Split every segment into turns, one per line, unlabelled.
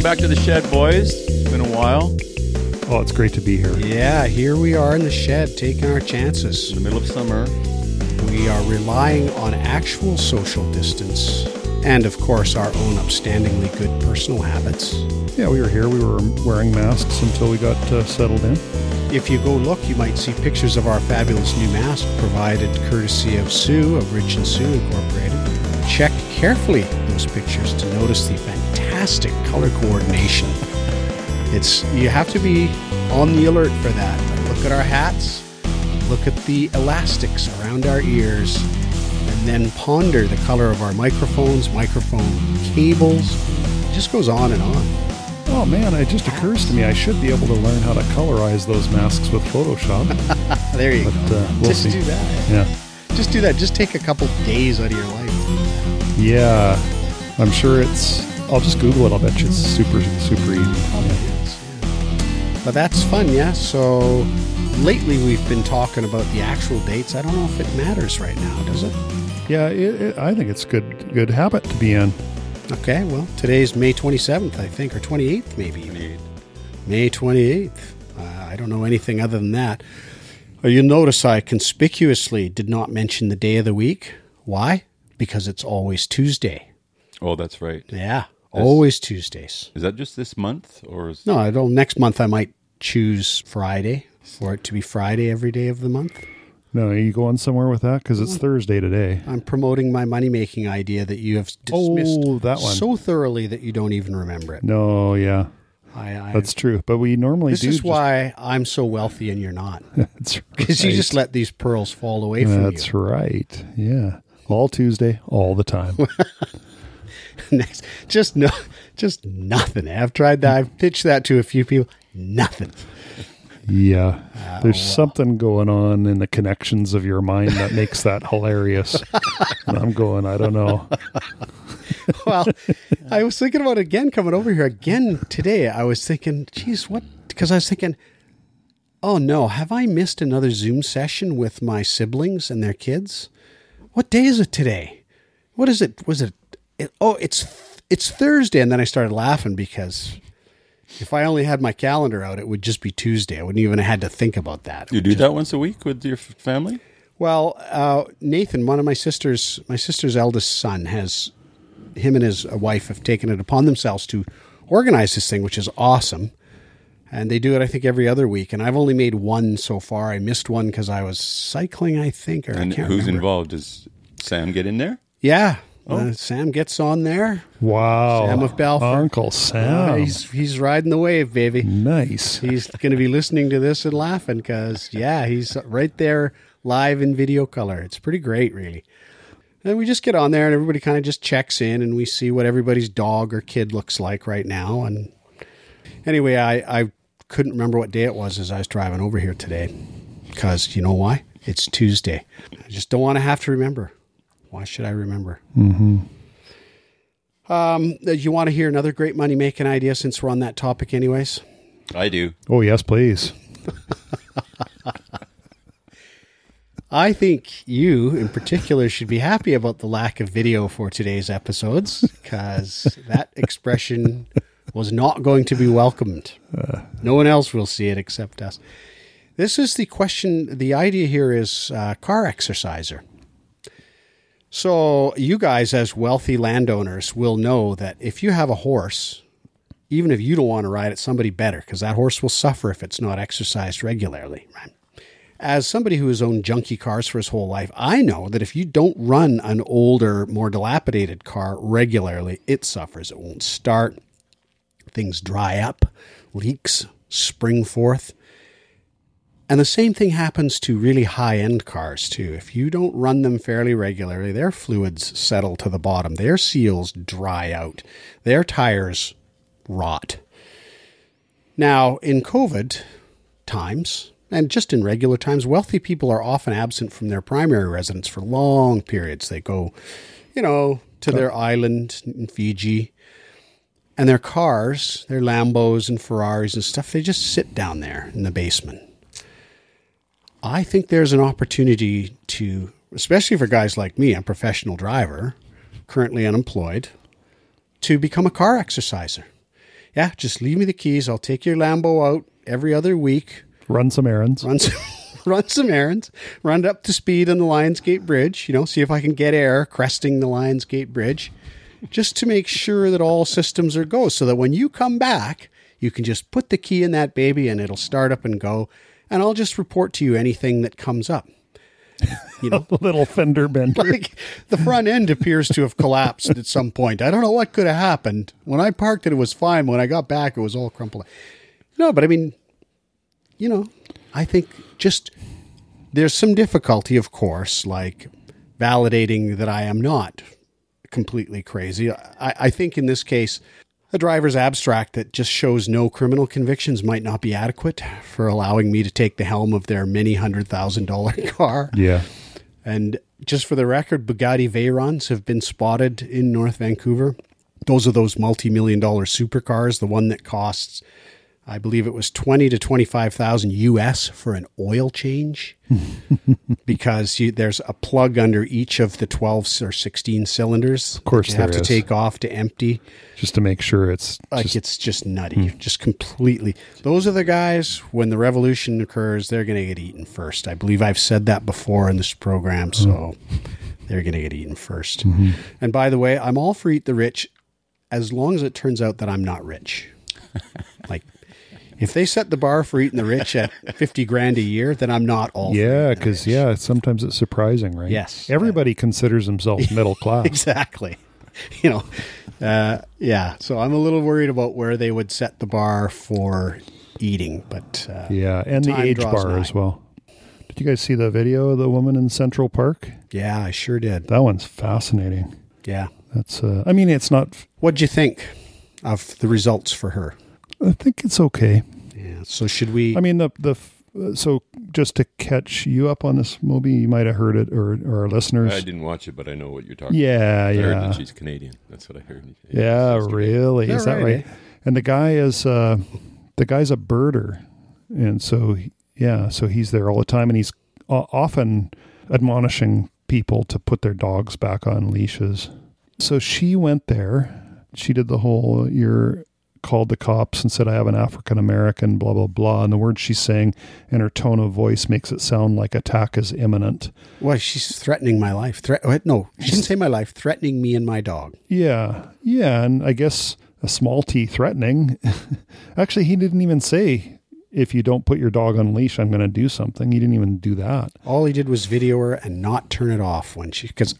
Welcome back to the shed, boys. It's been a while.
Oh, it's great to be here.
Yeah, here we are in the shed taking our chances.
In the middle of summer.
We are relying on actual social distance and, of course, our own upstandingly good personal habits.
Yeah, we were here. We were wearing masks until we got uh, settled in.
If you go look, you might see pictures of our fabulous new mask provided courtesy of Sue of Rich and Sue Incorporated. Check carefully those pictures to notice the fantastic color coordination. It's you have to be on the alert for that. Look at our hats, look at the elastics around our ears, and then ponder the color of our microphones, microphone cables. It just goes on and on.
Oh man, it just occurs to me I should be able to learn how to colorize those masks with Photoshop.
There you
But,
go.
uh, we'll
just
see.
do that.
yeah,
Just do that. Just take a couple days out of your life.
yeah. I'm sure it's. I'll just Google it. I'll bet you it's super, super easy.
But that's fun, yeah. So lately we've been talking about the actual dates. I don't know if it matters right now, does it?
Yeah, it, it, I think it's good, good habit to be in.
Okay, well, today's May 27th, I think, or 28th, maybe. even. May 28th. Uh, I don't know anything other than that. Uh, You'll notice I conspicuously did not mention the day of the week. Why? Because it's always Tuesday.
Oh, that's right.
Yeah, always Tuesdays.
Is that just this month, or is
No, I don't. Next month I might choose Friday for it to be Friday every day of the month.
No, are you going somewhere with that? Because it's Thursday today.
I'm promoting my money making idea that you have dismissed
Oh, that one.
so thoroughly that you don't even remember it.
No, yeah,
I, I,
that's true. But we normally
this
do.
is
just-
why I'm so wealthy and you're not.
That's
Because you
right.
just let these pearls fall away from
That's right. Yeah. All Tuesday, all the time.
Next, just no, just nothing. I've tried that. I've pitched that to a few people. Nothing.
yeah.
Oh,
There's something going on in the connections of your mind that makes that hilarious. and I'm going, I don't know.
Well, I was thinking about it again coming over here again today. I was thinking, geez, what? Because I was thinking, oh no, have I missed another Zoom session with my siblings and their kids? What day is it today? What is it? Was it? It oh, it's it's Thursday, and then I started laughing because if I only had my calendar out, it would just be Tuesday. I wouldn't even have had to think about that. It
you do that once a week with your family?
well, uh, Nathan, one of my sisters, my sister's eldest son, has him and his wife have taken it upon themselves to organize this thing, which is awesome. And they do it, I think, every other week. And I've only made one so far. I missed one because I was cycling, I think, or
And
I can't
who's
remember.
involved? Does Sam get in there?
Yeah, uh, Sam gets on there.
Wow.
Sam of Balfour.
Uncle
Uh,
Sam.
he's he's riding the wave, baby.
nice.
He's going to be listening to this and laughing because, yeah, he's right there live in video color. It's pretty great, really. And we just get on there and everybody kind of just checks in and we see what everybody's dog or kid looks like right now. And anyway, I, I couldn't remember what day it was as I was driving over here today because you know why? It's Tuesday. I just don't want to have to remember. Why should I remember? Mm-hmm. Um, you want to hear another great money making idea since we're on that topic, anyways?
I do.
Oh, yes, please.
I think you, in particular, should be happy about the lack of video for today's episodes because that expression was not going to be welcomed. no one else will see it except us. This is the question. The idea here is uh, car exerciser. So, you guys, as wealthy landowners, will know that if you have a horse, even if you don't want to ride it, somebody better, because that horse will suffer if it's not exercised regularly, right? as somebody who has owned junky cars for his whole life, I know that if you don't run an older, more dilapidated car regularly, it suffers. It won't start. Things dry up, leaks spring forth. And the same thing happens to really high end cars, too. If you don't run them fairly regularly, their fluids settle to the bottom, their seals dry out, their tires rot. Now, in COVID times, and just in regular times, wealthy people are often absent from their primary residence for long periods. They go, you know, to their island in Fiji, and their cars, their Lambos and Ferraris and stuff, they just sit down there in the basement. I think there's an opportunity to, especially for guys like me, I'm a professional driver, currently unemployed, to become a car exerciser. yeah, just leave me the keys. I'll take your Lambo out every other week,
Run some errands.
run some, run some errands, run up to speed on the Lions Gate Bridge, you know, see if I can get air cresting the Lions Gate Bridge, just to make sure that all systems are go so that when you come back, you can just put the key in that baby and it'll start up and go. And I'll just report to you anything that comes up. You know,
little fender bender.
like the front end appears to have collapsed at some point. I don't know what could have happened. When I parked it, it was fine. When I got back, it was all crumpled. No, but I mean, you know, I think just there's some difficulty, of course, like validating that I am not completely crazy. I, I think in this case, a driver's abstract that just shows no criminal convictions might not be adequate for allowing me to take the helm of their many hundred thousand dollar car.
Yeah.
And just for the record, Bugatti Veyrons have been spotted in North Vancouver. Those are those multi-million dollar supercars. The one that costs, I believe it was twenty to twenty-five thousand US for an oil change, because you, there's a plug under each of the twelve or sixteen cylinders. Of
course
you have to take off to empty.
Just to make sure it's
Like
just,
it's just nutty, hmm. just completely. Those are the guys. When the revolution occurs, they're going to get eaten first. I believe I've said that before in this program, hmm. so they're going to get eaten 1st mm-hmm. And by the way, I'm all for eat the rich, as long as it turns out that I'm not rich. like, if they set the bar for eating the rich at fifty grand a year, then I'm not all.
yeah, because yeah, sometimes it's surprising, right?
Yes.
Everybody considers themselves middle class.
exactly. You know, uh, yeah. So I'm a little worried about where they would set the bar for eating, but uh,
Yeah, and the age bar
nigh.
as well. Did you guys see the video of the woman in Central Park?
yeah, I sure did.
That one's fascinating.
Yeah.
That's uh, I mean, it's not
What'd you think of the results for her?
I think it's okay.
Yeah. So should we?
I mean, the the uh, so just to catch you up on this, movie, you might have heard it, or, or our listeners.
I didn't watch it, but I know what you're talking.
Yeah,
about. I heard
yeah.
that she's Canadian. That's what I heard.
Yeah,
She's Canadian.
really?
Is
Is
that
that
right,
right? And the guy is uh the guy's a birder. And so yeah, so he's there all the time and he's often admonishing people to put their dogs back on leashes. So she went there. She did the whole you're called the cops and said I have an African American blah blah blah and the words she's saying and her tone of voice makes it sound like attack is imminent.
Well, she's threatening my life. Threat? No, she didn't say my life. Threatening me and my dog.
Yeah, yeah, and I guess a small T threatening. Actually, he didn't even say if you don't put your dog on leash, I'm going to do something. He didn't even do that.
All he did was video her and not turn it off when she because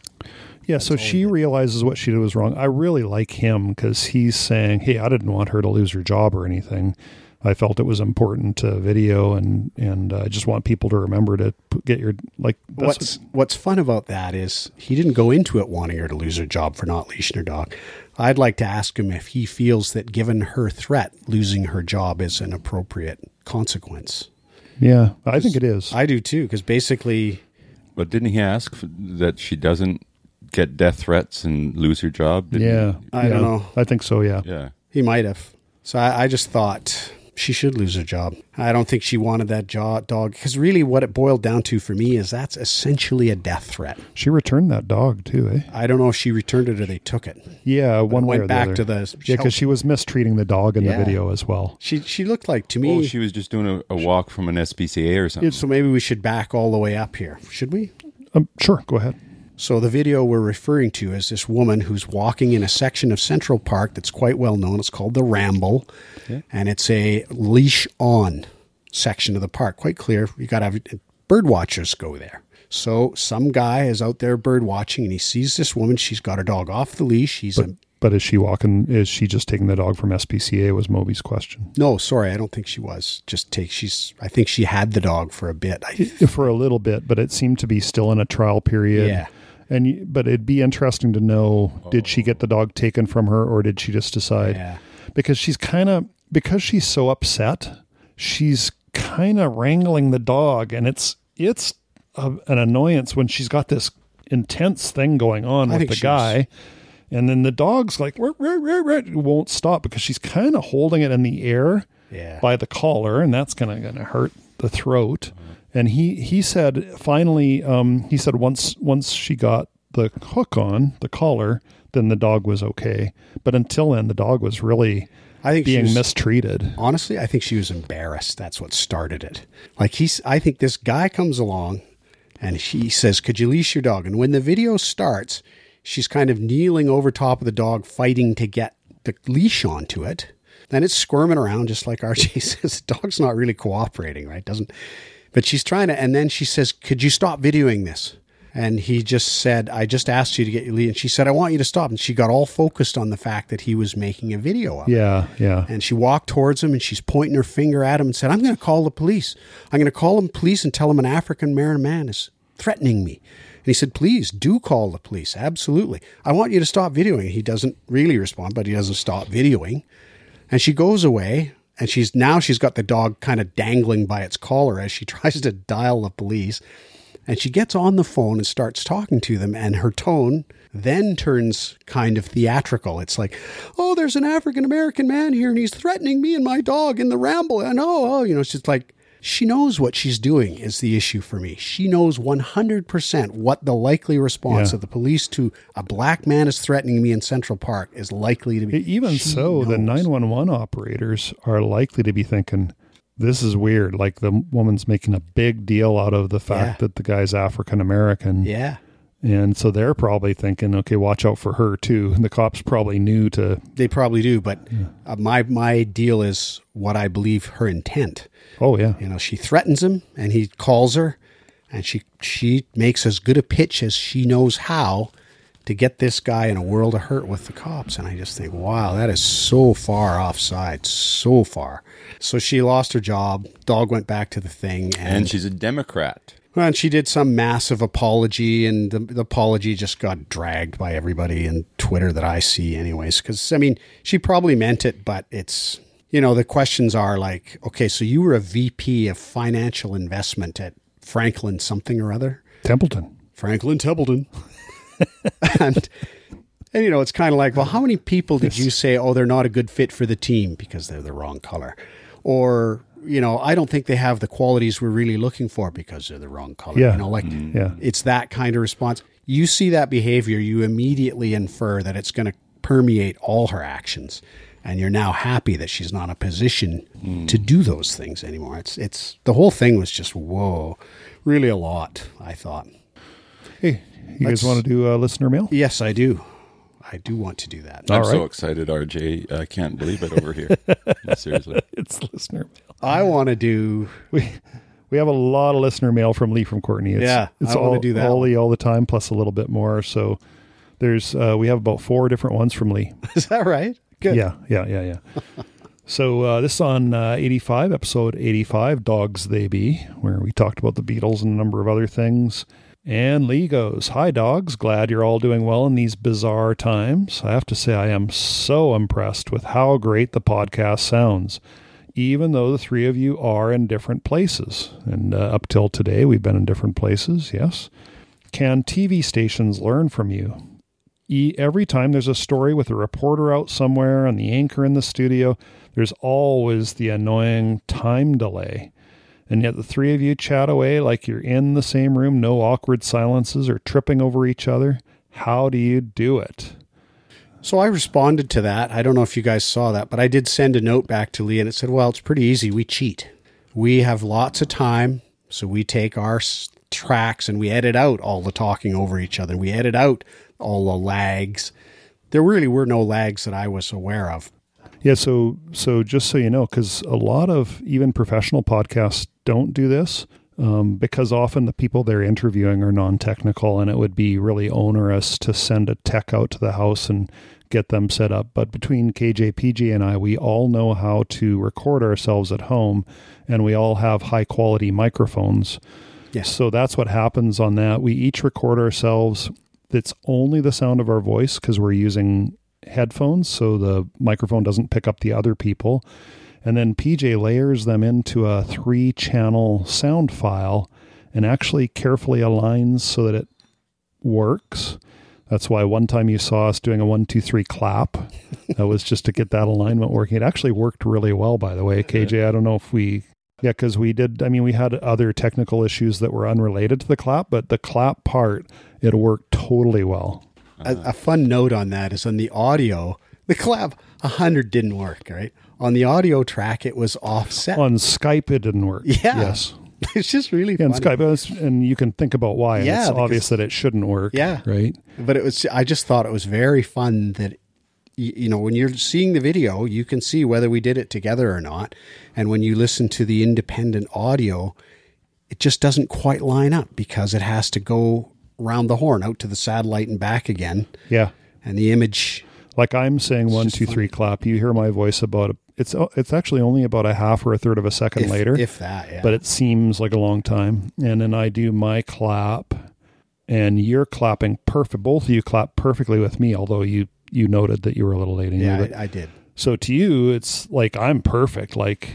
Yeah, so she realizes what she did was wrong. I really like him because he's saying, "Hey, I didn't want her to lose her job or anything. I felt it was important to video, and and uh, I just want people to remember to get your like." That's
what's what's fun about that is he didn't go into it wanting her to lose her job for not leashing her dog. I'd like to ask him if he feels that given her threat, losing her job is an appropriate consequence.
yeah, I think it is.
I do too, because basically,
But didn't he ask that she doesn't get death threats and lose her job? Didn't
yeah,
I don't know.
I think so. Yeah.
he? Yeah.
he might have. So I, I just thought she should lose her job. I don't think she wanted that jo- dog because really, what it boiled down to for me is that's essentially a death threat.
She returned that dog too, eh?
I don't know if she returned it or they took it.
Yeah, one way
went
or the
back
other.
to the
yeah, because she was mistreating the dog in
Yeah.
the video as well.
She she looked like to me.
Oh, she was just doing a, a walk from an SPCA or something.
so maybe we should back all the way up here, should we?
Um, sure, go ahead.
So the video we're referring to is this woman who's walking in a section of Central Park that's quite well known. It's called the Ramble, and it's a leash on section of the park. Quite clear. You got to have bird watchers go there. So some guy is out there bird watching, and he sees this woman. She's got her dog off the leash. He's a
But is she walking? Is she just taking the dog from SPCA? Was Moby's question
no, sorry, I don't think she was. Just take. She's. I think she had the dog for a bit.
For a little bit, but it seemed to be still in a trial period.
Yeah.
And you- but it'd be interesting to know: did she get the dog oh. taken from her, or did she just decide?
Yeah.
Because she's kind of because she's so upset, she's kind of wrangling the dog, and it's it's a, an annoyance when she's got this intense thing going on
I
with the guy. And then the dog's like, "Rrr, rrr, rrr, rrr," won't stop because she's kind of holding it in the air
Yeah.
by the collar, and that's gonna gonna hurt the throat. Mm-hmm. And he he said finally, um, he said once once she got the hook on the collar, then the dog was okay. But until then, the dog was really
I think
being
was-
mistreated.
honestly, I think she was embarrassed. That's what started it. Like he's, I think this guy comes along and he says, Could you leash your dog? And when the video starts, she's kind of kneeling over top of the dog, fighting to get the leash onto it. Then it's squirming around, just like RJ says. The dog's not really cooperating, right? Doesn't, but she's trying to, and then she says, Could you stop videoing this? And he just said, I just asked you to get your lead. And she said, I want you to stop. And she got all focused on the fact that he was making a video of it.
Yeah, yeah.
And she walked towards him and she's pointing her finger at him and said, I'm going to call the police. I'm going to call them police and tell them an African American man is threatening me. And he said, Please do call the police. Absolutely. I want you to stop videoing. He doesn't really respond, but he doesn't stop videoing. And she goes away and she's now she's got the dog kind of dangling by its collar as she tries to dial the police. And she gets on the phone and starts talking to them, and her tone then turns kind of theatrical. It's like, oh, there's an African American man here, and he's threatening me and my dog in the ramble. And oh, oh, you know, just like, she knows what she's doing is the issue for me. She knows 100% what the likely response
Yeah.
of the police to a black man is threatening me in Central Park is likely to be.
Even
She
so, the 911 operators are likely to be thinking, this is weird. Like the woman's making a big deal out of the fact
Yeah.
that the guy's African American.
Yeah.
And so they're probably thinking, okay, watch out for her too. And the cops probably knew to,
They probably do, but uh, my my deal is what I believe her intent.
Oh, yeah.
You know, she threatens him, and he calls her, and she she makes as good a pitch as she knows how to get this guy in a world of hurt with the cops. And I just think, wow, that is so far offside, so far. So she lost her job. Dog went back to the thing, and,
And she's a Democrat.
well, and she did some massive apology, and the, the apology just got dragged by everybody in Twitter that I see, anyways. Because I mean, she probably meant it, but it's you know the questions are like, okay, so you were a VP of financial investment at Franklin something or other,
Templeton.
Franklin Templeton, and and you know it's kind of like, well, how many people did you say, oh, they're not a good fit for the team because they're the wrong color, or you know, I don't think they have the qualities we're really looking for because they're the wrong color.
Yeah.
You know, like mm-hmm.
Yeah.
it's that kind of response. You see that behavior, you immediately infer that it's going to permeate all her actions. And you're now happy that she's not in a position to do those things anymore. It's it's the whole thing was just whoa, really a lot. I thought.
Hey, you
Let's-
guys want to do a listener mail?
Yes, I do. I do want to do that.
I'm
All
so excited, RJ. I can't believe it over here. Seriously.
It's listener mail.
I want to do.
We we have a lot of listener mail from Lee from Courtenay. It's,
Yeah,
it's
I wanna
all
do that
all. Lee all the time, plus a little bit more. So there's uh, we have about four different ones from Lee.
Is that right? Good.
Yeah, yeah, yeah, yeah. so uh, this is on uh, 85, episode 85, Dogs They Be, where we talked about the Beatles and a number of other things. And Lee goes, Hi, dogs. Glad you're all doing well in these bizarre times. I have to say, I am so impressed with how great the podcast sounds, even though the three of you are in different places. And uh, up till today, we've been in different places, yes. Can TV stations learn from you? Every time there's a story with a reporter out somewhere and the anchor in the studio, there's always the annoying time delay. And yet the three of you chat away like you're in the same room, no awkward silences or tripping over each other. How do you do it?
So I responded to that. I don't know if you guys saw that, but I did send a note back to Lee and it said, well, it's pretty easy. We cheat. We have lots of time. So we take our tracks and we edit out all the talking over each other. We edit out all the lags. There really were no lags that I was aware of.
Yeah, so so just so you know, because a lot of even professional podcasts don't do this um, because often the people they're interviewing are non-technical, and it would be really onerous to send a tech out to the house and get them set up. But between KJ, PG, and I, we all know how to record ourselves at home, and we all have high quality microphones.
Yes.
So that's what happens on that. We each record ourselves. It's only the sound of our voice because we're using headphones, so the microphone doesn't pick up the other people. And then PJ layers them into a three channel sound file and actually carefully aligns so that it works. That's why one time you saw us doing a one, two, three clap. that was just to get that alignment working. It actually worked really well, by the way. KJ, I don't know if we, yeah, because we did, I mean, we had other technical issues that were unrelated to the clap, but the clap part, it worked totally well.
A, a fun note on that is on the audio. the collab 100 didn't work, right? On the audio track, it was offset.
On Skype, it didn't work.
Yeah.
Yes.
it's just really
Yeah, and. Skype, and you can think about why.
Yeah,
it's
because-
obvious that it shouldn't work.
Yeah.
Right.
But it was, I just thought it was very fun that, you, you know, when you're seeing the video, you can see whether we did it together or not. And when you listen to the independent audio, it just doesn't quite line up because it has to go round the horn out to the satellite and back again.
Yeah.
And the image,
Like I'm saying one, two, three, clap. You hear my voice about it's oh, it's actually only about a half or a third of a second
if,
later.
if that, yeah.
but it seems like a long time. And then I do my clap, and you're clapping perfect. Both of you clap perfectly with me, although you you noted that you were a little late.
yeah,
anyway. But-
I, I did.
so to you, it's like I'm perfect. Like,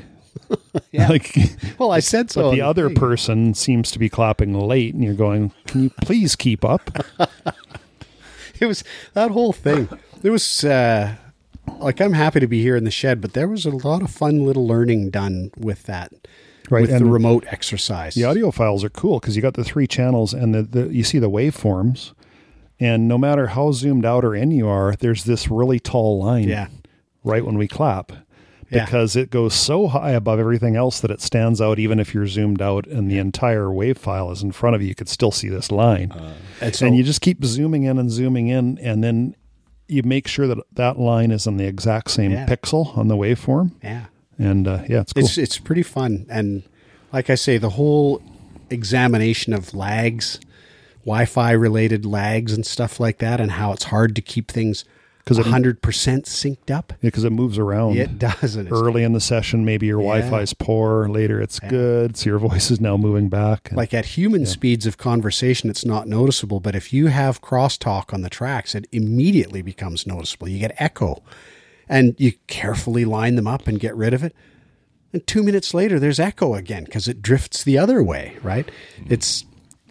Yeah.
like,
Well, I said so.
but the other
thing.
person seems to be clapping late, and you're going, "Can you please keep up?"
it was that whole thing. There was uh, like I'm happy to be here in the shed, but there was a lot of fun little learning done with that,
Right,
With the remote exercise.
The audio files are cool because you got the three channels and the, the you see the waveforms, and no matter how zoomed out or in you are, there's this really tall line.
Yeah.
Right when we clap,
Yeah.
because it goes so high above everything else that it stands out. Even if you're zoomed out and the entire wave file is in front of you, you could still see this line.
and so
and you just keep zooming in and zooming in, and then you make sure that that line is on the exact same
Yeah.
pixel on the waveform.
yeah,
And uh, yeah, it's cool.
it's it's pretty fun. And like I say, the whole examination of lags, Wi-Fi related lags and stuff like that, and how it's hard to keep things
'Cause it-
100 percent synced up.
because it moves around.
It does, it's
early in the session, maybe your
Yeah.
Wi-Fi's poor. Later, it's good. So your voice is now moving back.
like at human speeds of conversation, it's not noticeable. But if you have crosstalk on the tracks, it immediately becomes noticeable. You get echo, and you carefully line them up and get rid of it. And two minutes later, there's echo again because it drifts the other way. Right? It's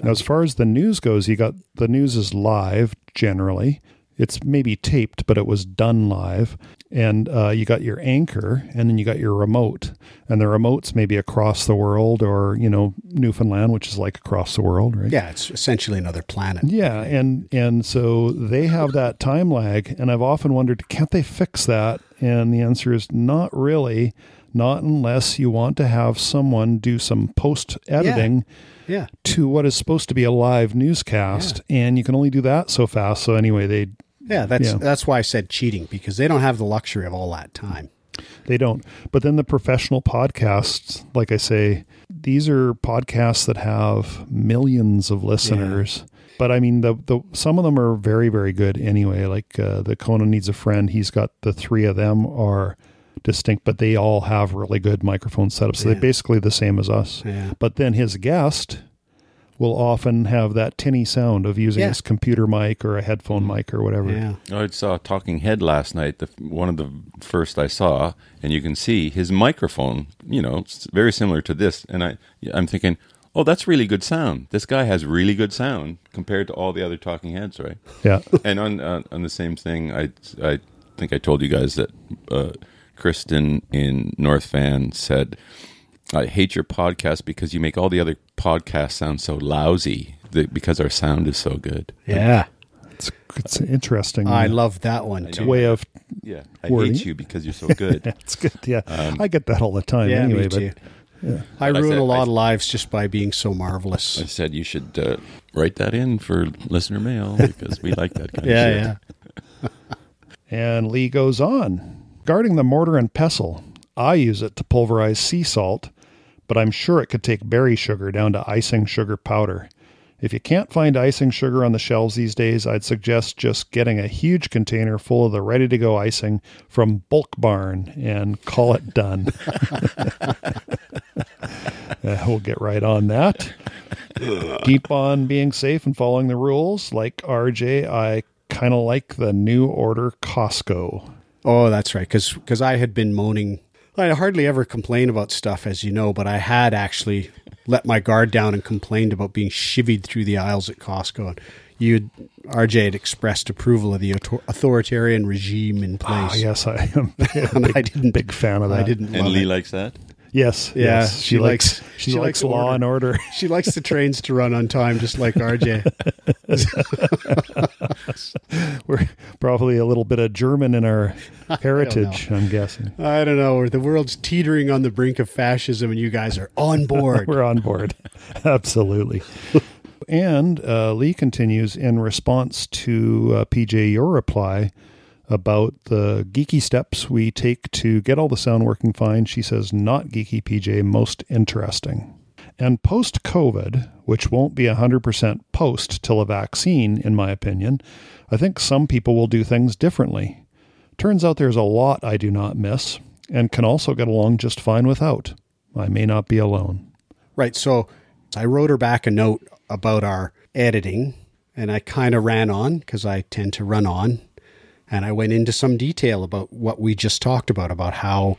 Now, as far as the news goes, you got the news is live generally. It's maybe taped, but it was done live. And uh, you got your anchor, and then you got your remote. And the remote's maybe across the world, or you know Newfoundland, which is like across the world, right?
yeah, it's essentially another planet.
Yeah, and and so they have that time lag, and I've often wondered, can't they fix that? And the answer is not really, not unless you want to have someone do some post editing
Yeah,
to what is supposed to be a live newscast, and you can only do that so fast. So anyway, they
yeah. That's
Yeah.
that's why I said cheating because they don't have the luxury of all that time.
They don't. But then the professional podcasts, like I say, these are podcasts that have millions of listeners. But I mean, the the some of them are very very good anyway. Like uh, the Conan needs a friend. He's got the three of them are distinct, but they all have really good microphone setups. So
Yeah.
they're basically the same as us.
Yeah.
But then his guest will often have that tinny sound of using
Yeah.
his computer mic or a headphone mic or whatever.
Yeah.
I saw Talking Head last night, the one of the first I saw, and you can see his microphone. You know, it's very similar to this, and I, I'm thinking, oh, that's really good sound. This guy has really good sound compared to all the other Talking Heads, right?
Yeah.
and on uh, on the same thing, I I think I told you guys that uh, Kristen in North Van said, "I hate your podcast because you make all the other podcasts sound so lousy that, because our sound is so good."
Yeah.
It's, it's interesting
I love that one
I
too.
know.
way of
Yeah, I
Wording.
hate you because you're so good.
It's good. Yeah, I get that all the time.
Yeah,
anyway,
me
but
too. I
But I
ruin
said-
a lot
I-
of lives just by being so marvelous.
I said you should uh, write that in for listener mail because we like that kind of shit.
yeah.
and Lee goes on guarding the mortar and pestle. I use it to pulverize sea salt, but I'm sure it could take berry sugar down to icing sugar powder. If you can't find icing sugar on the shelves these days, I'd suggest just getting a huge container full of the ready to go icing from Bulk Barn and call it done. Uh, we'll get right on that. Keep on being safe and following the rules. Like RJ, I kind of like the new order Costco.
Oh, that's right. Because because I had been moaning. I hardly ever complain about stuff, as you know, but I had actually let my guard down and complained about being chivied through the aisles at Costco. And you, RJ, had expressed approval of the authoritarian regime in ah, place.
Oh, yes, I am.
and I didn't.
big fan of that.
I didn't.
And
love
Lee
it.
likes that.
Yes,
Yeah,
yes.
she likes-
she,
she
likes,
likes
law
order.
and order.
She likes the trains to run on time, just like RJ.
We're probably a little bit of German in our heritage. I'm guessing
I don't know. The world's teetering on the brink of fascism, and you guys are on board.
we're on board. Absolutely. And uh, Lee continues in response to uh, PJ your reply about the geeky steps we take to get all the sound working fine. She says, not geeky, PJ, most interesting. And post COVID, which won't be 100% post till a vaccine, in my opinion, I think some people will do things differently. Turns out there's a lot I do not miss and can also get along just fine without. I may not be alone.
Right. So I wrote her back a note about our editing, and I kind of ran on because I tend to run on. And I went into some detail about what we just talked about, about how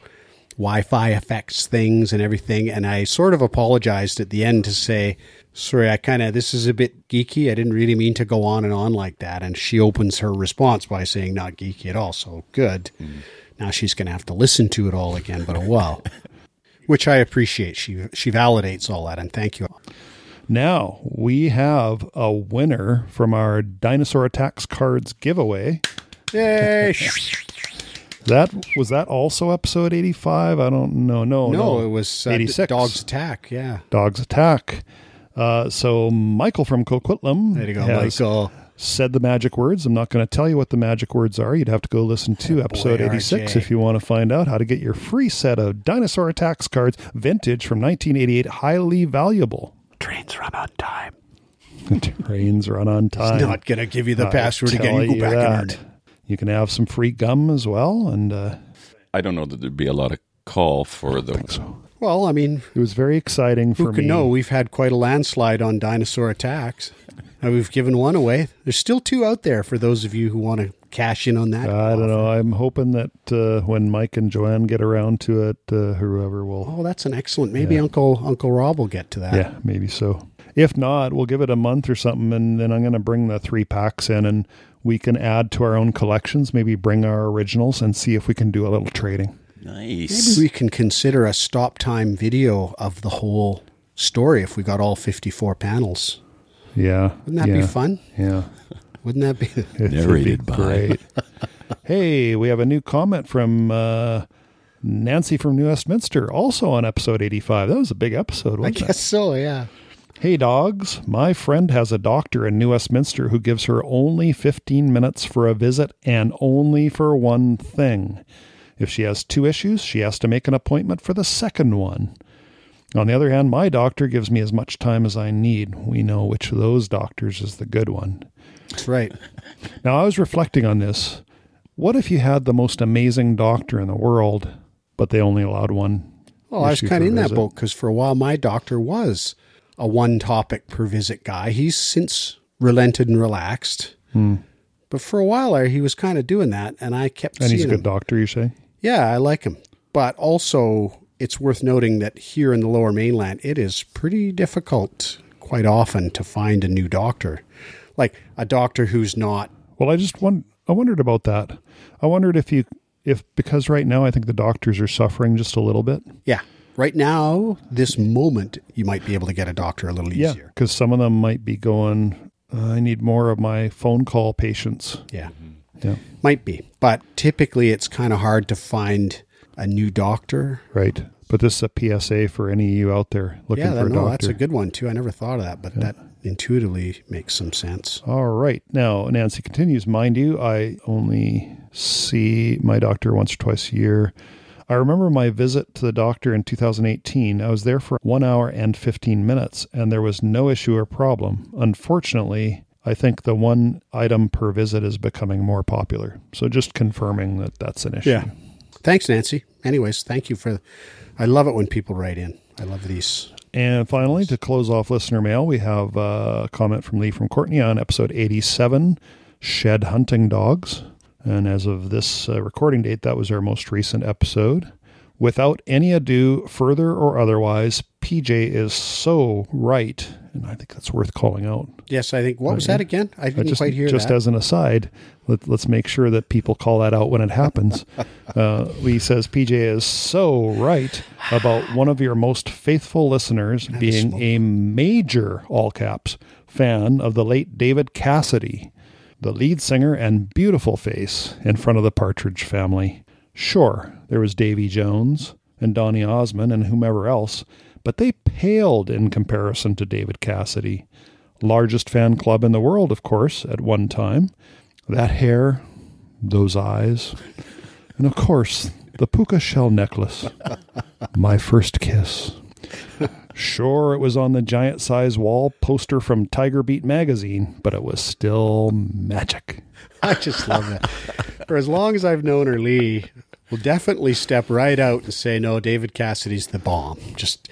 Wi Fi affects things and everything. And I sort of apologized at the end to say, sorry, I kind of, this is a bit geeky. I didn't really mean to go on and on like that. And she opens her response by saying, not geeky at all. So good. Mm. Now she's going to have to listen to it all again, but oh well. Which I appreciate. She she validates all that, and thank you.
Now we have a winner from our Dinosaur Attacks cards giveaway.
Yay!
That was that also episode 85? I don't know. No,
no, it was uh,
86.
Dog's Attack. Yeah.
Dogs Attack. Uh, so Michael from Coquitlam
There you go, Michael.
said the magic words. I'm not going to tell you what the magic words are. You'd have to go listen to episode 86
RJ.
if you want to find out how to get your free set of Dinosaur Attacks cards, vintage from 1988, highly valuable.
Trains run on time.
Trains run on time.
Not going to give you the
I
password again. You go back and
that.
it.
You can have some free gum as well, and uh,
I don't know that there'd be a lot of call for the.
Well, I mean,
it was very exciting for
who could
me.
know? We've had quite a landslide on dinosaur attacks. And we've given one away. There's still two out there for those of you who want to cash in on that.
I don't know. I'm hoping that uh, when Mike and Joanne get around to it, uh, whoever will.
Oh, that's an excellent. Maybe Uncle Uncle Rob will get to that.
Yeah, maybe so. If not, we'll give it a month or something, and then I'm going to bring the three packs in, and we can add to our own collections. Maybe bring our originals and see if we can do a little trading.
Nice.
Maybe we can consider a stop time video of the whole story if we got all 54 panels.
Yeah,
Wouldn't that
yeah,
be fun?
Yeah,
Wouldn't that be?
It would be
by.
great. hey, we have a new comment from uh, Nancy from New Westminster, also on episode 85. That was a big episode,
I
wasn't it?
guess so, yeah.
Hey, dogs. My friend has a doctor in New Westminster who gives her only 15 minutes for a visit and only for one thing. If she has two issues, she has to make an appointment for the second one. On the other hand, my doctor gives me as much time as I need. We know which of those doctors is the good one.
That's right.
Now, I was reflecting on this. What if you had the most amazing doctor in the world, but they only allowed one?
Well, I was kind of in that boat because for a while my doctor was a one topic per visit guy. He's since relented and relaxed. But for a while there, he was kind of doing that, and I kept
Hmm. And
seeing
he's a good
him.
doctor, you say?
Yeah, I like him. But also, it's worth noting that here in the lower mainland, it is pretty difficult quite often to find a new doctor. Like a doctor who's not
Well, I just won- I wondered about that. I wondered if you if because right now I think the doctors are suffering just a little bit.
Yeah. Right now, this moment, you might be able to get a doctor a little
Yeah,
easier.
because some of them might be going. Uh, I need more of my phone call patients.
Yeah. Mm-hmm.
Yeah,
Might be. But typically, it's kind of hard to find a new doctor.
right. But this is a PSA for any of you out there looking
yeah,
for
that,
a
no,
doctor.
that's a good one, too. I never thought of that, but that intuitively makes some sense.
All right. Now, Nancy continues. Mind you, I only see my doctor once or twice a year. I remember my visit to the doctor in 2018. I was there for one hour and 15 minutes, and there was no issue or problem. Unfortunately, I think the one item per visit is becoming more popular. So just confirming that that's an issue. Yeah.
Thanks, Nancy. Anyways, thank you for. I love it when people write in. I love these.
And finally, to close off listener mail, we have a comment from Lee from Courtenay on episode 87 Shed Hunting Dogs. And as of this uh, recording date, that was our most recent episode. Without any ado, further or otherwise, PJ is so right, and I think that's worth calling out.
Yes, I think. What was that again? I
Uh,
didn't
just
quite hear
just
that.
as an aside, let, let's make sure that people call that out when it happens. uh, Lee says PJ is so right about one of your most faithful listeners being a major all caps fan of the late David Cassidy, the lead singer and beautiful face in front of the Partridge family. Sure, there was Davy Jones and Donny Osmond and whomever else, but they paled in comparison to David Cassidy largest fan club in the world, of course, at one time. That hair, those eyes, and of course, the puka shell necklace. My first kiss. Sure, it was on the giant size wall poster from Tiger Beat magazine, but it was still magic.
I just love that. For as long as I've known her, Lee will definitely step right out and say, "No, David Cassidy's the bomb." Just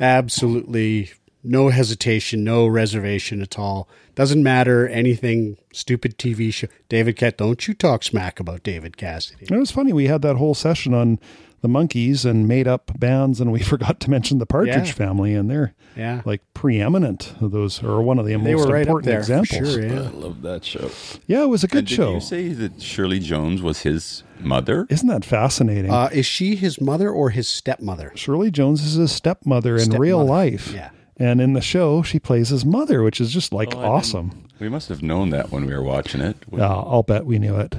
absolutely no hesitation, no reservation at all. Doesn't matter anything. Stupid TV show. David Cat, don't you talk smack about David Cassidy?
It was funny. We had that whole session on the Monkees and made up bands, and we forgot to mention the Partridge
Yeah.
Family, and they're
Yeah.
like preeminent. Of those are one of the
They
most
were right up
important
there for
examples.
sure.
I love that show.
Yeah, it was a good
And did
show.
you say that Shirley Jones was his mother?
Isn't that fascinating?
Uh, is she his mother or his stepmother?
Shirley Jones is his stepmother in real life.
Yeah.
And in the show, she plays his mother, which is just like
Oh,
awesome.
We must have known that when we were watching it.
Yeah, I'll bet we knew it.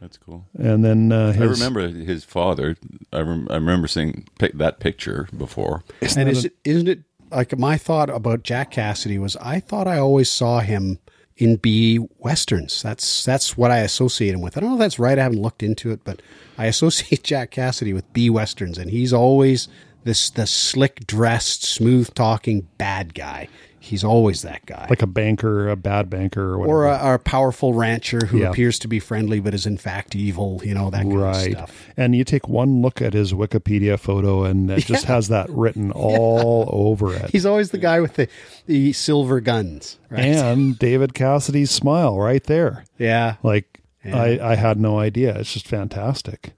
That's cool.
And then uh, his,
I remember his father. I, rem- I remember seeing pic- that picture before.
Isn't
And is
a,
it, isn't it like my thought about Jack Cassidy was I thought I always saw him in B westerns. That's that's what I associate him with. I don't know if that's right. I haven't looked into it, but I associate Jack Cassidy with B westerns, and he's always this the slick dressed, smooth talking bad guy. He's always that guy.
like a banker, a bad banker, or whatever.
or a, a powerful rancher who
Yeah.
appears to be friendly but is in fact evil, you know, that kind
right.
of stuff.
And you take one look at his Wikipedia photo, and it just has that written all over it.
He's always the guy with the, the silver guns, right?
And David Cassidy's smile right there.
yeah.
Like
Yeah.
I, I had no idea. It's just fantastic.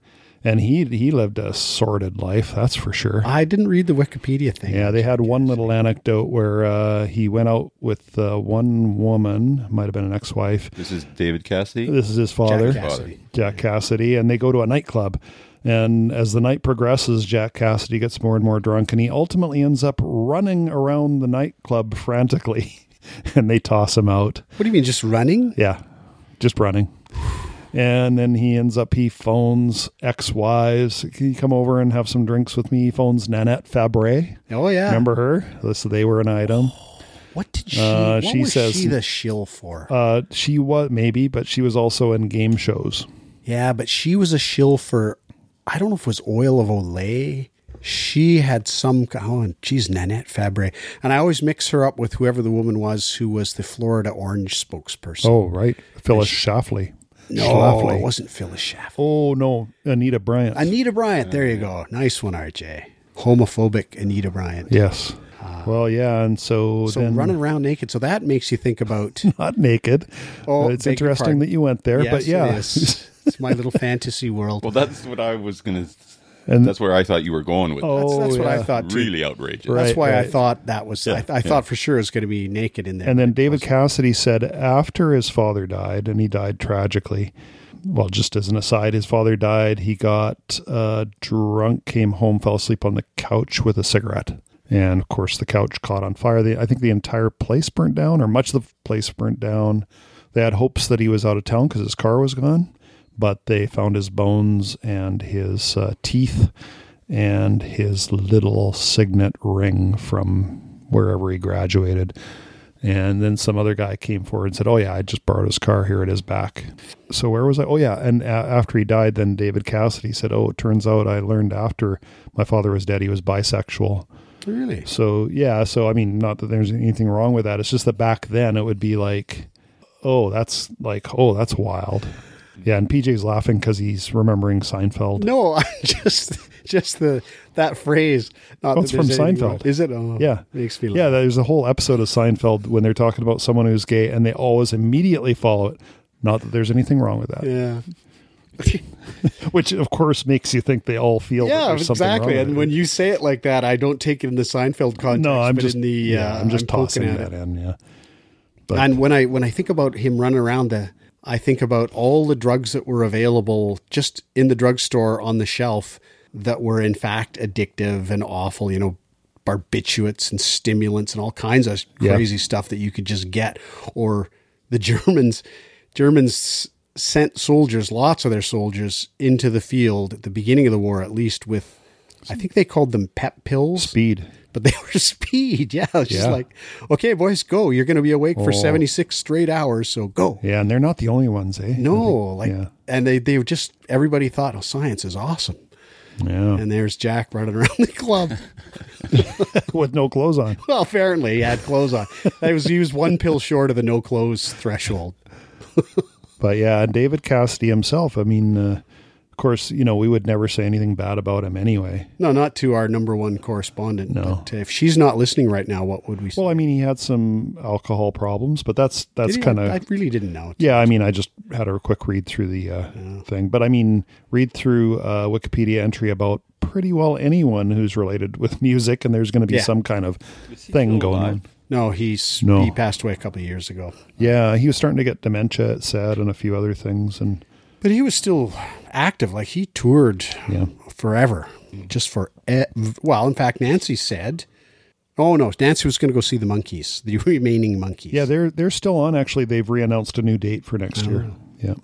And he he lived a sordid life, that's for sure.
I didn't read the Wikipedia thing.
Yeah, they had one little anecdote where uh, he went out with uh, one woman, might have been an ex-wife.
This is David Cassidy.
This is his father,
Jack Cassidy.
Jack Cassidy, and they go to a nightclub. And as the night progresses, Jack Cassidy gets more and more drunk, and he ultimately ends up running around the nightclub frantically. and they toss him out.
What do you mean, just running?
Yeah, just running. And then he ends up, he phones ex wives. Can you come over and have some drinks with me? He phones Nanette Fabray.
Oh yeah.
Remember her? So they were an item.
what did she?
Uh,
what
she
was
says-
she the shill for?
Uh, she was, maybe, but she was also in game shows.
yeah, but she was a shill for. I don't know if it was Oil of Olay. She had some. Oh, and she's Nanette Fabray, and I always mix her up with whoever the woman was who was the Florida Orange spokesperson.
Oh, right. Phyllis Schlafly.
No,
Schlafly.
it wasn't Phyllis Schaff.
Oh, no. Anita Bryant.
Anita Bryant. There you go. Nice one, RJ. Homophobic Anita Bryant.
yes. Uh, well, yeah. And so,
So
then
running around naked. So that makes you think about.
not naked.
Oh,
it's interesting that you went there,
yes,
but yeah.
it is. it's my little fantasy world.
Well, that's what I was gonna.
And-
that's where I thought you were going with.
Oh,
that's that's what I thought too.
really outrageous.
Right.
That's why I thought that was. I, I thought for sure it was going to be naked in there.
And then David Cassidy said after his father died, and he died tragically. Well, just as an aside, his father died. He got uh, drunk, came home, fell asleep on the couch with a cigarette. And of course, the couch caught on fire. The, I think the entire place burnt down, or much of the place burnt down. They had hopes that he was out of town because his car was gone, but they found his bones and his uh, teeth and his little signet ring from wherever he graduated. And then some other guy came forward and said, "Oh yeah, I just borrowed his car. Here it is back." So where was I? Oh yeah, and a- after he died, then David Cassidy said, "Oh, it turns out I learned after my father was dead, he was bisexual."
really,
So yeah, so I mean, not that there's anything wrong with that. It's just that back then it would be like, "Oh, that's like, oh, that's wild." Yeah, and PJ's laughing because he's remembering Seinfeld.
no, I just just the that phrase. Not that
from Seinfeld.
Is it? Oh,
Yeah.
makes me laugh.
Yeah, there's a whole episode of Seinfeld when they're talking about someone who's gay, and they always immediately follow it. Not that there's anything wrong with that.
yeah.
which of course makes you think they all feel
Yeah, exactly. And when you say it like that, I don't take it in the Seinfeld context.
no, I'm
but
just
in the
yeah,
uh,
I'm just
poking
tossing that in. Yeah, but
And when I when I think about him running around the, I think about all the drugs that were available just in the drugstore on the shelf that were in fact addictive and awful. You know, barbiturates and stimulants and all kinds of
Yeah.
crazy stuff that you could just get. Or the Germans, Germans sent soldiers, lots of their soldiers, into the field at the beginning of the war, at least with. I think they called them pep pills
speed.
But they were speed. Yeah, it's just like, okay, boys, go. You're going to be awake for
Oh.
76 straight hours, so go.
Yeah, and they're not the only ones, eh?
No,
I
like,
think-
and they they were just everybody thought, oh, science is awesome.
yeah, yeah,
And there's Jack running around the club.
with no clothes on.
well, apparently he had clothes on. That was he was one pill short of the no clothes threshold.
But yeah, David Cassidy himself. I mean, uh, of course, you know we would never say anything bad about him anyway.
No, not to our number one correspondent.
No.
But if she's not listening right now, what would we say?
Well, I mean, he had some alcohol problems, but that's that's kind of.
I really didn't know.
yeah. I mean, I just had a quick read through the uh, thing, but I mean, read through a Wikipedia entry about pretty well anyone who's related with music, and there's going to be
Yeah.
some kind of thing going
alive?
on.
No, he's
No.
he passed away a couple of years ago.
Yeah, he was starting to get dementia, it said, and a few other things, and
But he was still active. Like he toured
Yeah.
forever, just for e- well. In fact, Nancy said, "Oh no, Nancy was going to go see the Monkees, the remaining Monkees."
Yeah, they're they're still on. Actually, they've reannounced a new date for next year. Yeah.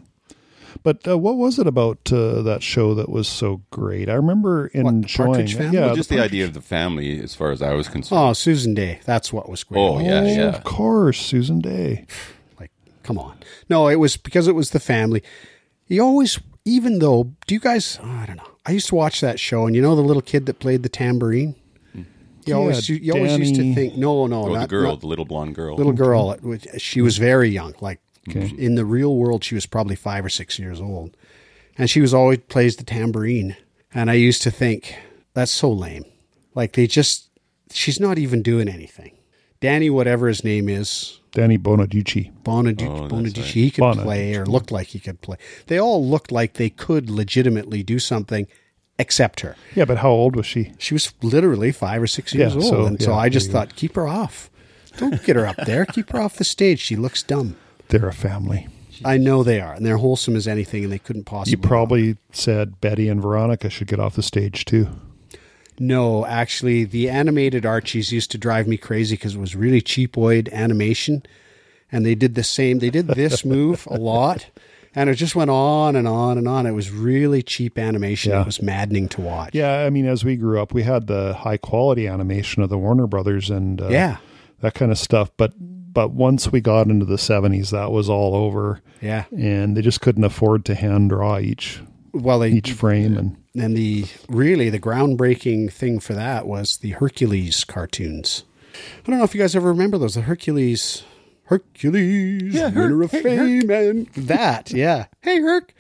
But uh, what was it about uh, that show that was so great? I remember
What,
enjoying
Partridge. Family?
Yeah,
Well, just the,
Part-
idea of the family, as far as I was concerned.
Oh, Susan Dey. That's what was great.
Oh, yeah,
Oh,
yeah.
Of course, Susan Dey.
Like, come on. No, it was because it was the family. He always, even though, do you guys? oh, I don't know. I used to watch that show, and you know the little kid that played the tambourine. You always, you always used to think, no, no,
oh,
not
the girl,
not-
the little blonde girl.
little mm-hmm. girl. it She was very young. Like
Okay. Mm-hmm.
in the real world, she was probably five or six years old, and she was always plays the tambourine. And I used to think that's so lame. Like they just, she's not even doing anything. Danny, whatever his name is,
Danny Bonaducci.
Bonaducci,
oh,
Bonaducci.
Right.
he could
Bonaducci.
play or looked like he could play. They all looked like they could legitimately do something, except her.
Yeah, but how old was she?
She was literally five or six years
Yeah,
old,
so,
and so I just
there you
thought, keep her off. Don't get her up there. Keep her off the stage. She looks dumb.
They're a family.
I know they are, and they're wholesome as anything, and they couldn't possibly.
You probably said Betty and Veronica should get off the stage too.
No. Actually, the animated Archies used to drive me crazy because it was really cheapoid animation, and they did the same. They did this move a lot, and it just went on and on and on. It was really cheap animation.
Yeah.
It was maddening to watch.
Yeah, I mean, as we grew up, we had the high quality animation of the Warner Brothers and uh,
Yeah.
that kind of stuff. But but once we got into the seventies, that was all over,
yeah.
and they just couldn't afford to hand draw each
Well, they
each frame. And
And the really the groundbreaking thing for that was the Hercules cartoons. I don't know if you guys ever remember those. The Hercules, Hercules,
Yeah, Herc.
winner of
Hey,
fame, and that. Yeah. Hey, Herc.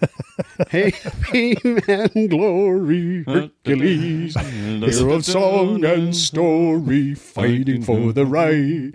hey, fame and glory, Hercules, hero of song and story, fighting for the right.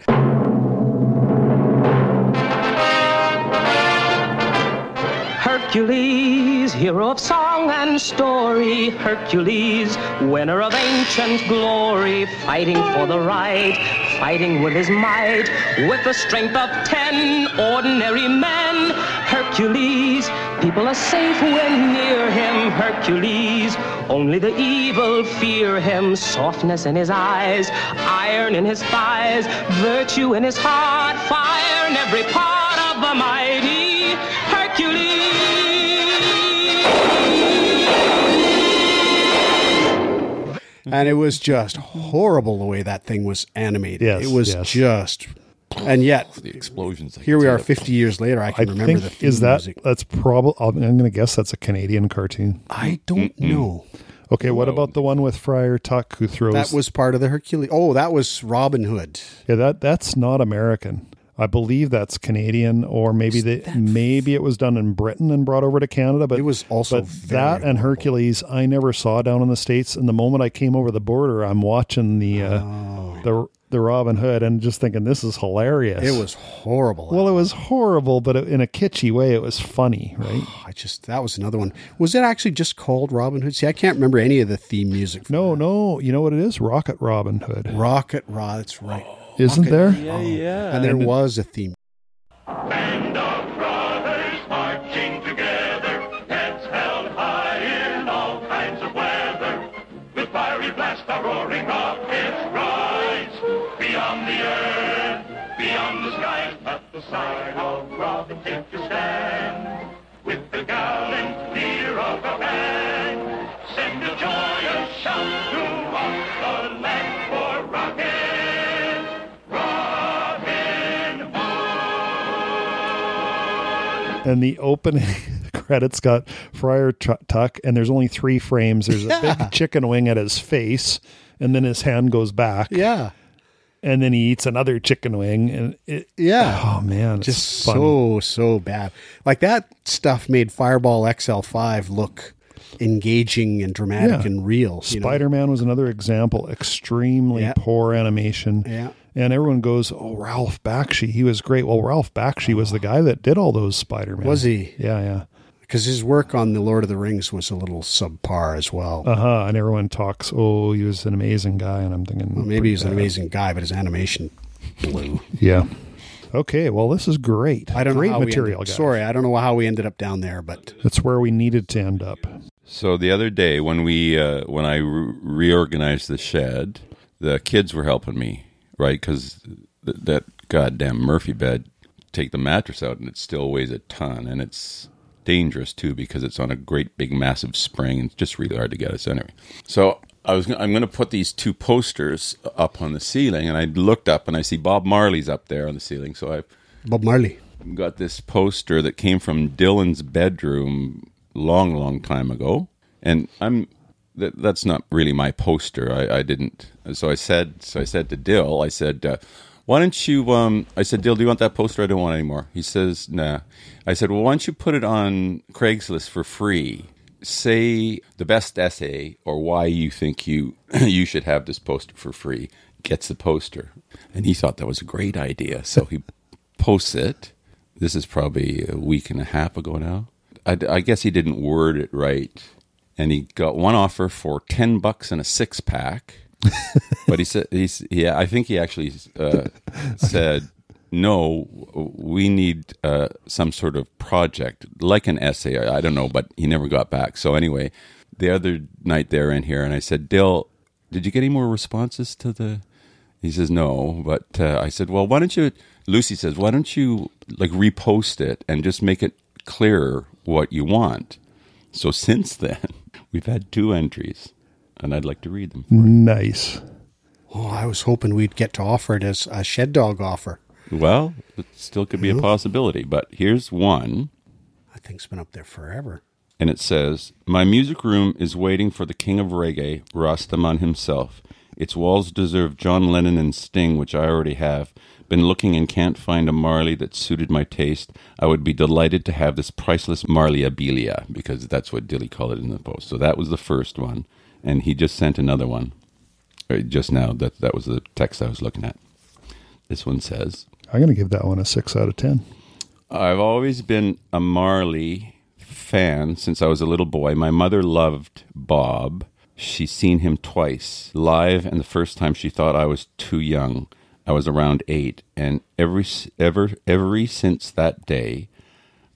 Hercules, hero of song and story. Hercules, winner of ancient glory. Fighting for the right, fighting with his might. With the strength of ten ordinary men. Hercules, people are safe when near him. Hercules, only the evil fear him. Softness in his eyes, iron in his thighs, virtue in his heart, fire in every part of the mighty
and it was just horrible the way that thing was animated.
Yes,
it was
yes.
just, and yet
the explosions.
Here we
see
are,
it.
fifty years later. I
I
can remember
think
the theme
is that
music.
that's probably. I'm going to guess that's a Canadian cartoon.
I don't know.
Okay, what about the one with Friar Tuck who throws?
That was part of the Hercules. Oh, that was Robin Hood.
yeah, that that's not American. I believe that's Canadian, or maybe they, maybe it was done in Britain and brought over to Canada. But
It was also
but
very
that and. Hercules I never saw down in the states. And the moment I came over the border, I'm watching the uh,
Oh.
the the Robin Hood and just thinking this is hilarious.
It was horrible.
well, it was horrible, but in a kitschy way, it was funny, right?
I just that was another one. Was it actually just called Robin Hood? See, I can't remember any of the theme music.
No, no, you know what it is? Rocket Robin Hood,
Rocket Rod. That's right.
Isn't there?
Yeah, oh. yeah.
And there was a theme.
Band of brothers marching together, heads held high in all kinds of weather. With fiery blast, a roaring rockets rise. Beyond the earth, beyond the skies, at the side of Robin, take your stand. With the gallant leader of a band, send a joyous shout
And the opening credits got Friar T- Tuck, and there's only three frames. There's a big chicken wing at his face, and then his hand goes back,
Yeah.
and then he eats another chicken wing, and it,
Yeah.
oh man,
just so so bad. Like that stuff made Fireball XL5 look engaging and dramatic
Yeah.
and real.
Spider Man was another example. Extremely
Yeah.
poor animation.
Yeah.
And everyone goes, "Oh, Ralph Bakshi, he was great." Well, Ralph Bakshi was the guy that did all those Spider Man.
Was he?
Yeah, yeah.
Because his work on the Lord of the Rings was a little subpar as well.
Uh huh. And everyone talks, "Oh, he was an amazing guy," and I'm thinking,
Well, maybe he's an amazing guy, but his animation blew.
Yeah. Okay. Well, this is great.
I don't
great
know how
material,
we ended. Sorry, I don't know how we ended up down there, but
That's where we needed to end up.
So the other day when we uh, when I re- reorganized the shed, the kids were helping me, right? Because th- that goddamn Murphy bed, take the mattress out and it still weighs a ton, and it's dangerous too because it's on a great big massive spring and it's just really hard to get us anyway. So I was gonna- I'm going to put these two posters up on the ceiling, and I looked up and I see Bob Marley's up there on the ceiling, so I
Bob Marley.
got this poster that came from Dylan's bedroom long, long time ago, and I'm that, that's not really my poster. I, I didn't. So I said, so I said to Dill, I said, uh, why don't you? Um, I said, Dill, do you want that poster? I don't want it anymore. He says, nah. I said, well, why don't you put it on Craigslist for free? Say the best essay or why you think you you should have this poster for free gets the poster, and he thought that was a great idea. So he posts it. This is probably a week and a half ago now. I, I guess he didn't word it right, and he got one offer for ten bucks and a six pack. but he said he's yeah. I think he actually uh, said no. We need uh, some sort of project, like an essay. I, I don't know, but he never got back. So anyway, the other night they're in here, and I said, Dill, did you get any more responses to the? He says no, but uh, I said, well, why don't you? Lucy says, why don't you like repost it and just make it clearer what you want? So since then, we've had two entries, and I'd like to read them.
Nice.
Oh, I was hoping we'd get to offer it as a shed dog offer.
Well, it still could be a possibility, but here's one.
That thing's been up there forever.
and it says, My music room is waiting for the king of reggae, Rastaman himself. Its walls deserve John Lennon and Sting, which I already have. Been looking and can't find a Marley that suited my taste. I would be delighted to have this priceless Marley abilia, because that's what Dilly called it in the post. So that was the first one. And he just sent another one uh, just now. That, that was the text I was looking at. This one says,
I'm going to give that one a six out of 10.
I've always been a Marley fan since I was a little boy. My mother loved Bob. She's seen him twice live, and the first time she thought I was too young. I was around eight, and every ever every since that day,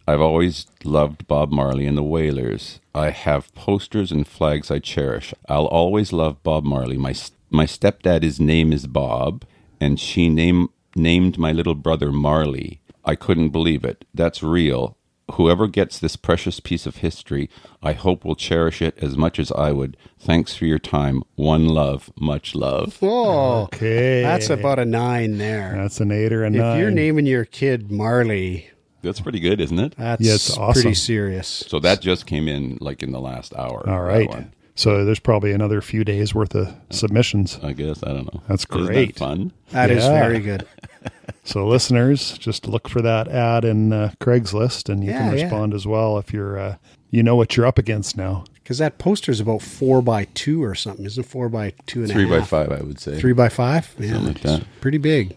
I've always loved Bob Marley and the Wailers. I have posters and flags I cherish. I'll always love Bob Marley. My my stepdad, his name is Bob, and she name, named my little brother Marley. I couldn't believe it. That's real. Whoever gets this precious piece of history, I hope will cherish it as much as I would. Thanks for your time. One love, much love.
Oh,
Okay.
That's about a nine there.
That's an eight or a
if
nine.
you're naming your kid Marley,
That's pretty good, isn't it?
that's
Yeah, it's awesome.
pretty serious.
So that just came in like in the last hour.
All right.
that
right.
One.
So there's probably another few days worth of submissions.
I guess I don't know.
That's
Isn't that
great.
fun.
That is
Yeah.
very good.
So listeners, just look for that ad in uh, Craigslist, and you can
Yeah, yeah.
respond as well if you're, uh, you know what you're up against now.
Because that poster is about four by two or something, isn't it? Four by two and a
Three by five, I would say.
Three by five? Yeah,
Something like that.
pretty big.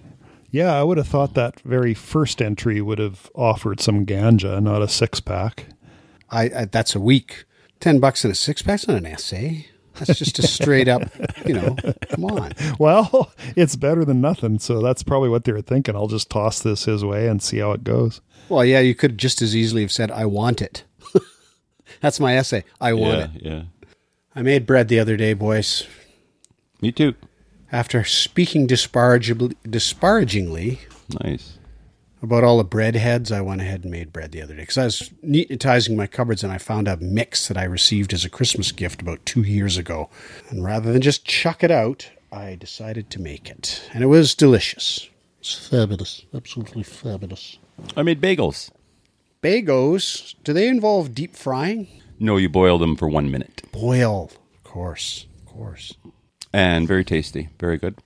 Yeah, I would have thought that very first entry would have offered some ganja, not a six pack.
I, I that's a week. Ten bucks and a six pack's not an essay. That's just a straight up, you know. Come on.
Well, it's better than nothing, so that's probably what they were thinking. I'll just toss this his way and see how it goes.
Well, yeah, you could just as easily have said, "I want it." that's my essay. I want
Yeah,
it.
yeah.
I made bread the other day, boys.
Me too.
After speaking disparagingly, disparagingly
Nice.
About all the bread heads, I went ahead and made bread the other day because I was neatizing my cupboards and I found a mix that I received as a Christmas gift about two years ago. And rather than just chuck it out, I decided to make it, and it was delicious. It's fabulous, absolutely fabulous.
I made bagels.
Bagos, do they involve deep frying?
No, you boil them for one minute.
Boil, of course, of course.
And very tasty. Very good.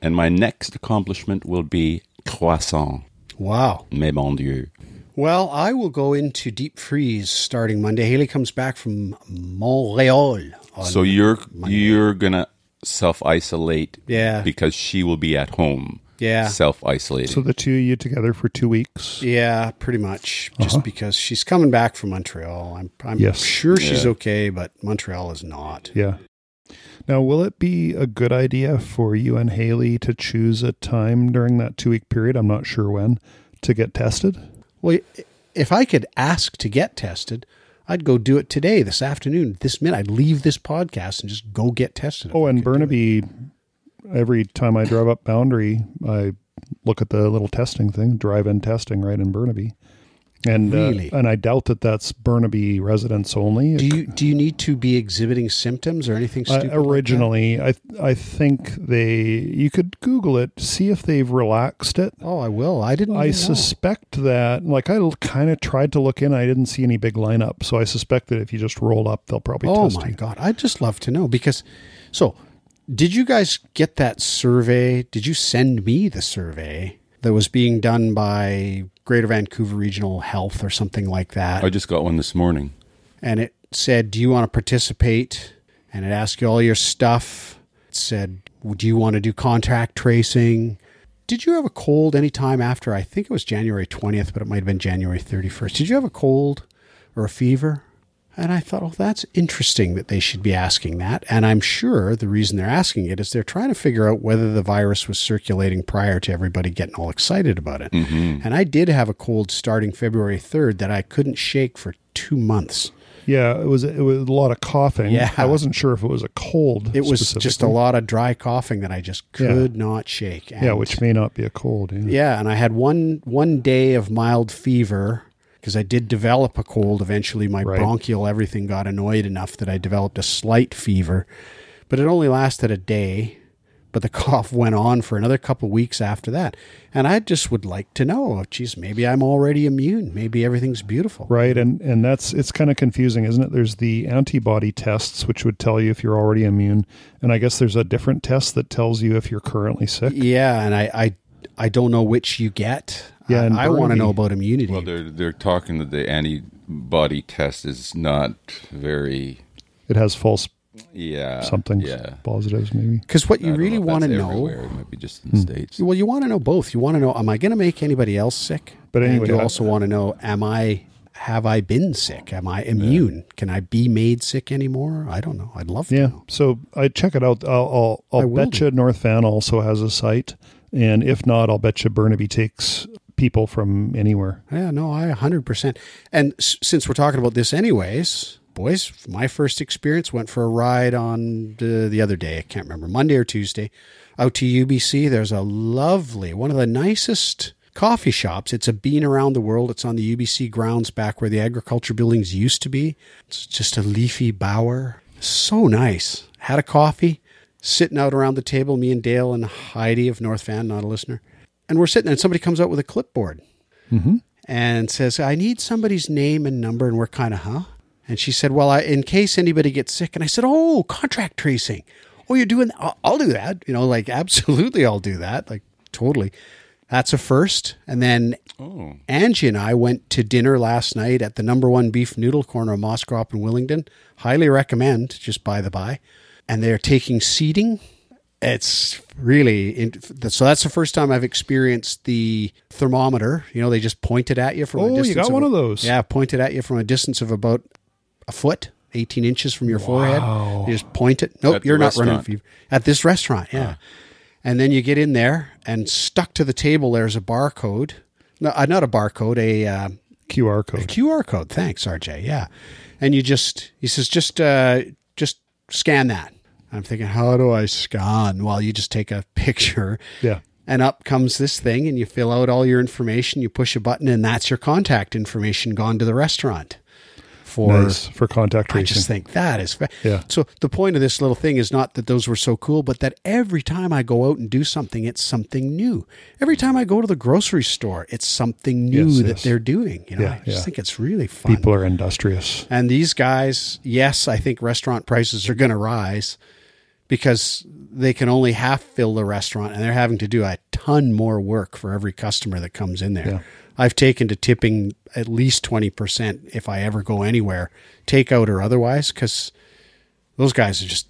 And my next accomplishment will be croissant.
Wow.
Mais mon Dieu.
Well, I will go into deep freeze starting Monday. Haley comes back from Montreal. on-
So you're you're gonna self isolate
Yeah.
because she will be at home.
Yeah.
Self isolating.
So the two of you together for two weeks.
yeah, pretty much. Just uh-huh. because she's coming back from Montreal. I'm, I'm
Yes.
sure she's
Yeah.
okay, but Montreal is not.
Yeah. Now, will it be a good idea for you and Haley to choose a time during that two week period? I'm not sure when to get tested.
Well, if I could ask to get tested, I'd go do it today, this afternoon, this minute. I'd leave this podcast and just go get tested.
Oh, and
could do it.
Burnaby, every time I drive up Boundary, I look at the little testing thing, drive in testing right in Burnaby. And
Really?
uh, and I doubt that that's Burnaby residents only.
Do you do you need to be exhibiting symptoms or anything
Uh,
stupid? like
originally, I I think they you could Google it, see if they've relaxed it.
Oh, I will. I didn't.
I
even know.
suspect that, like, I kind of tried to look in. I didn't see any big lineup, so I suspect that if you just roll up, they'll probably
Oh
test
my
you.
god! I'd just love to know because. So, did you guys get that survey? Did you send me the survey that was being done by Greater Vancouver Regional Health or something like that?
I just got one this morning.
and it said, "Do you want to participate?" And it asked you all your stuff. It said, "Do you want to do contact tracing?" Did you have a cold any time after? I think it was January twentieth, but it might have been January thirty first. Did you have a cold or a fever? And I thought, well, that's interesting that they should be asking that. And I'm sure the reason they're asking it is they're trying to figure out whether the virus was circulating prior to everybody getting all excited about it. Mm-hmm. And I did have a cold starting February 3rd that I couldn't shake for two months.
Yeah, it was it was a lot of coughing.
Yeah.
I wasn't sure if it was a cold.
It was just a lot of dry coughing that I just
Yeah.
could not shake.
Yeah, which may not be a cold. Yeah.
yeah, and I had one one day of mild fever because I did develop a cold. Eventually, my
Right.
bronchial everything got annoyed enough that I developed a slight fever, but it only lasted a day. But the cough went on for another couple weeks after that, and I just would like to know, geez, maybe I'm already immune. Maybe everything's beautiful.
Right, and and that's it's kind of confusing, isn't it? There's the antibody tests, which would tell you if you're already immune, and I guess there's a different test that tells you if you're currently sick.
Yeah, and I I, I don't know which you get.
Yeah, and
I want to know about immunity.
Well, they're they're talking that the antibody test is not very.
It has false
Yeah.
something
Yeah.
positives, maybe.
Because what you really want to know,
everywhere. It might be just in the hmm. states.
well, you want to know both. You want to know, am I going to make anybody else sick?
But
And
anyway,
you
I-
also want to know, am I have I been sick? Am I immune? Can I be made sick anymore? I don't know. I'd love to.
Yeah,
know.
so I check it out. I'll I'll,
I
I'll
will
bet you North Van also has a site, and if not, I'll bet you Burnaby takes people from anywhere.
Yeah, no, I 100%. And s- since we're talking about this anyways, boys, my first experience went for a ride on the, the other day. I can't remember, Monday or Tuesday, out to UBC. There's a lovely, one of the nicest coffee shops. It's a bean around the world. It's on the UBC grounds back where the agriculture buildings used to be. It's just a leafy bower. So nice. Had a coffee, sitting out around the table, me and Dale and Heidi of North Van, not a listener. And we're sitting there, and somebody comes out with a clipboard mm-hmm. and says, I need somebody's name and number. And we're kind of, huh? And she said, Well, I, in case anybody gets sick. And I said, Oh, contract tracing. Oh, you're doing I'll, I'll do that. You know, like, absolutely, I'll do that. Like, totally. That's a first. And then
Oh,
Angie and I went to dinner last night at the number one beef noodle corner of Moscrop and Willingdon. Highly recommend, just by the by. And they're taking seating. It's really in, so. That's the first time I've experienced the thermometer. You know, they just point it at you from. a
Oh, you
distance
got one of those.
Yeah, pointed at you from a distance of about a foot, eighteen inches from your forehead. You just point it. Nope,
At
you're not running.
restaurant.
fever. At this restaurant, yeah. And then you get in there, and stuck to the table, there's a barcode. No, uh, not a barcode, a uh,
QR code.
A QR code. Thanks, RJ. Yeah. And you just, he says, just, uh, just scan that. I'm thinking, how do I scan? Well, you just take a picture.
Yeah.
And up comes this thing, and you fill out all your information. You push a button, and that's your contact information gone to the restaurant. For
Nice for contact
I just think that is fa-
Yeah.
So the point of this little thing is not that those were so cool, but that every time I go out and do something, it's something new. Every time I go to the grocery store, it's something new
Yes,
that
yes.
they're doing. You know,
Yeah,
I just
yeah.
think it's really fun.
People are industrious.
And these guys, yes, I think restaurant prices are going to rise because they can only half fill the restaurant and they're having to do a ton more work for every customer that comes in there.
Yeah.
I've taken to tipping at least 20% if I ever go anywhere, takeout or otherwise, because those guys are just,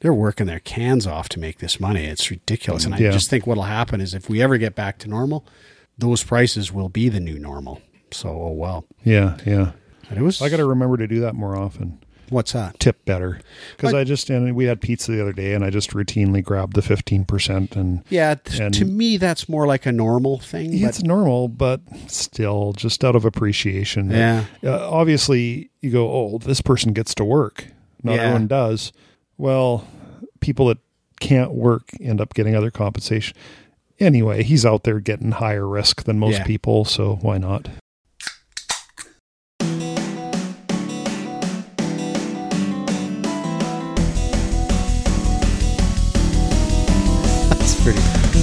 they're working their cans off to make this money. It's ridiculous. And I
Yeah.
just think what'll happen is if we ever get back to normal, those prices will be the new normal. So, oh well.
Yeah, yeah.
And it was,
I got to remember to do that more often.
What's that?
Tip better because I just and we had pizza the other day and I just routinely grabbed the fifteen percent and
Yeah, t-
And-
to me, that's more like a normal thing.
it's
but
normal, but still just out of appreciation.
Yeah.
Uh, obviously, you go, oh, this person gets to work. Not
Yeah.
everyone does. Well, people that can't work end up getting other compensation. Anyway, he's out there getting higher risk than most
Yeah.
people, so why not?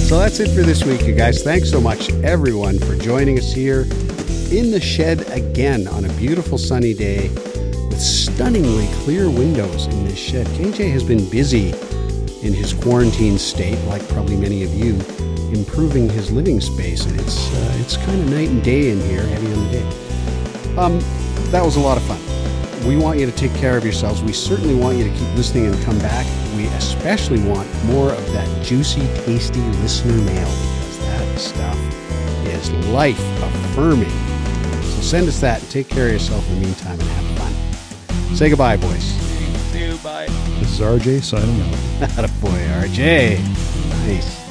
So that's it for this week, you guys. Thanks so much, everyone, for joining us here in the shed again on a beautiful sunny day with stunningly clear windows in this shed. KJ has been busy in his quarantine state, like probably many of you, improving his living space, and it's uh, it's kind of night and day in here, heavy on the day. Um, that was a lot of fun. We want you to take care of yourselves. We certainly want you to keep listening and come back. We especially want more of that juicy, tasty listener mail because that stuff is life affirming. So send us that and take care of yourself in the meantime and have fun. Say goodbye, boys.
bye.
This is RJ signing out.
Attaboy, RJ. Nice.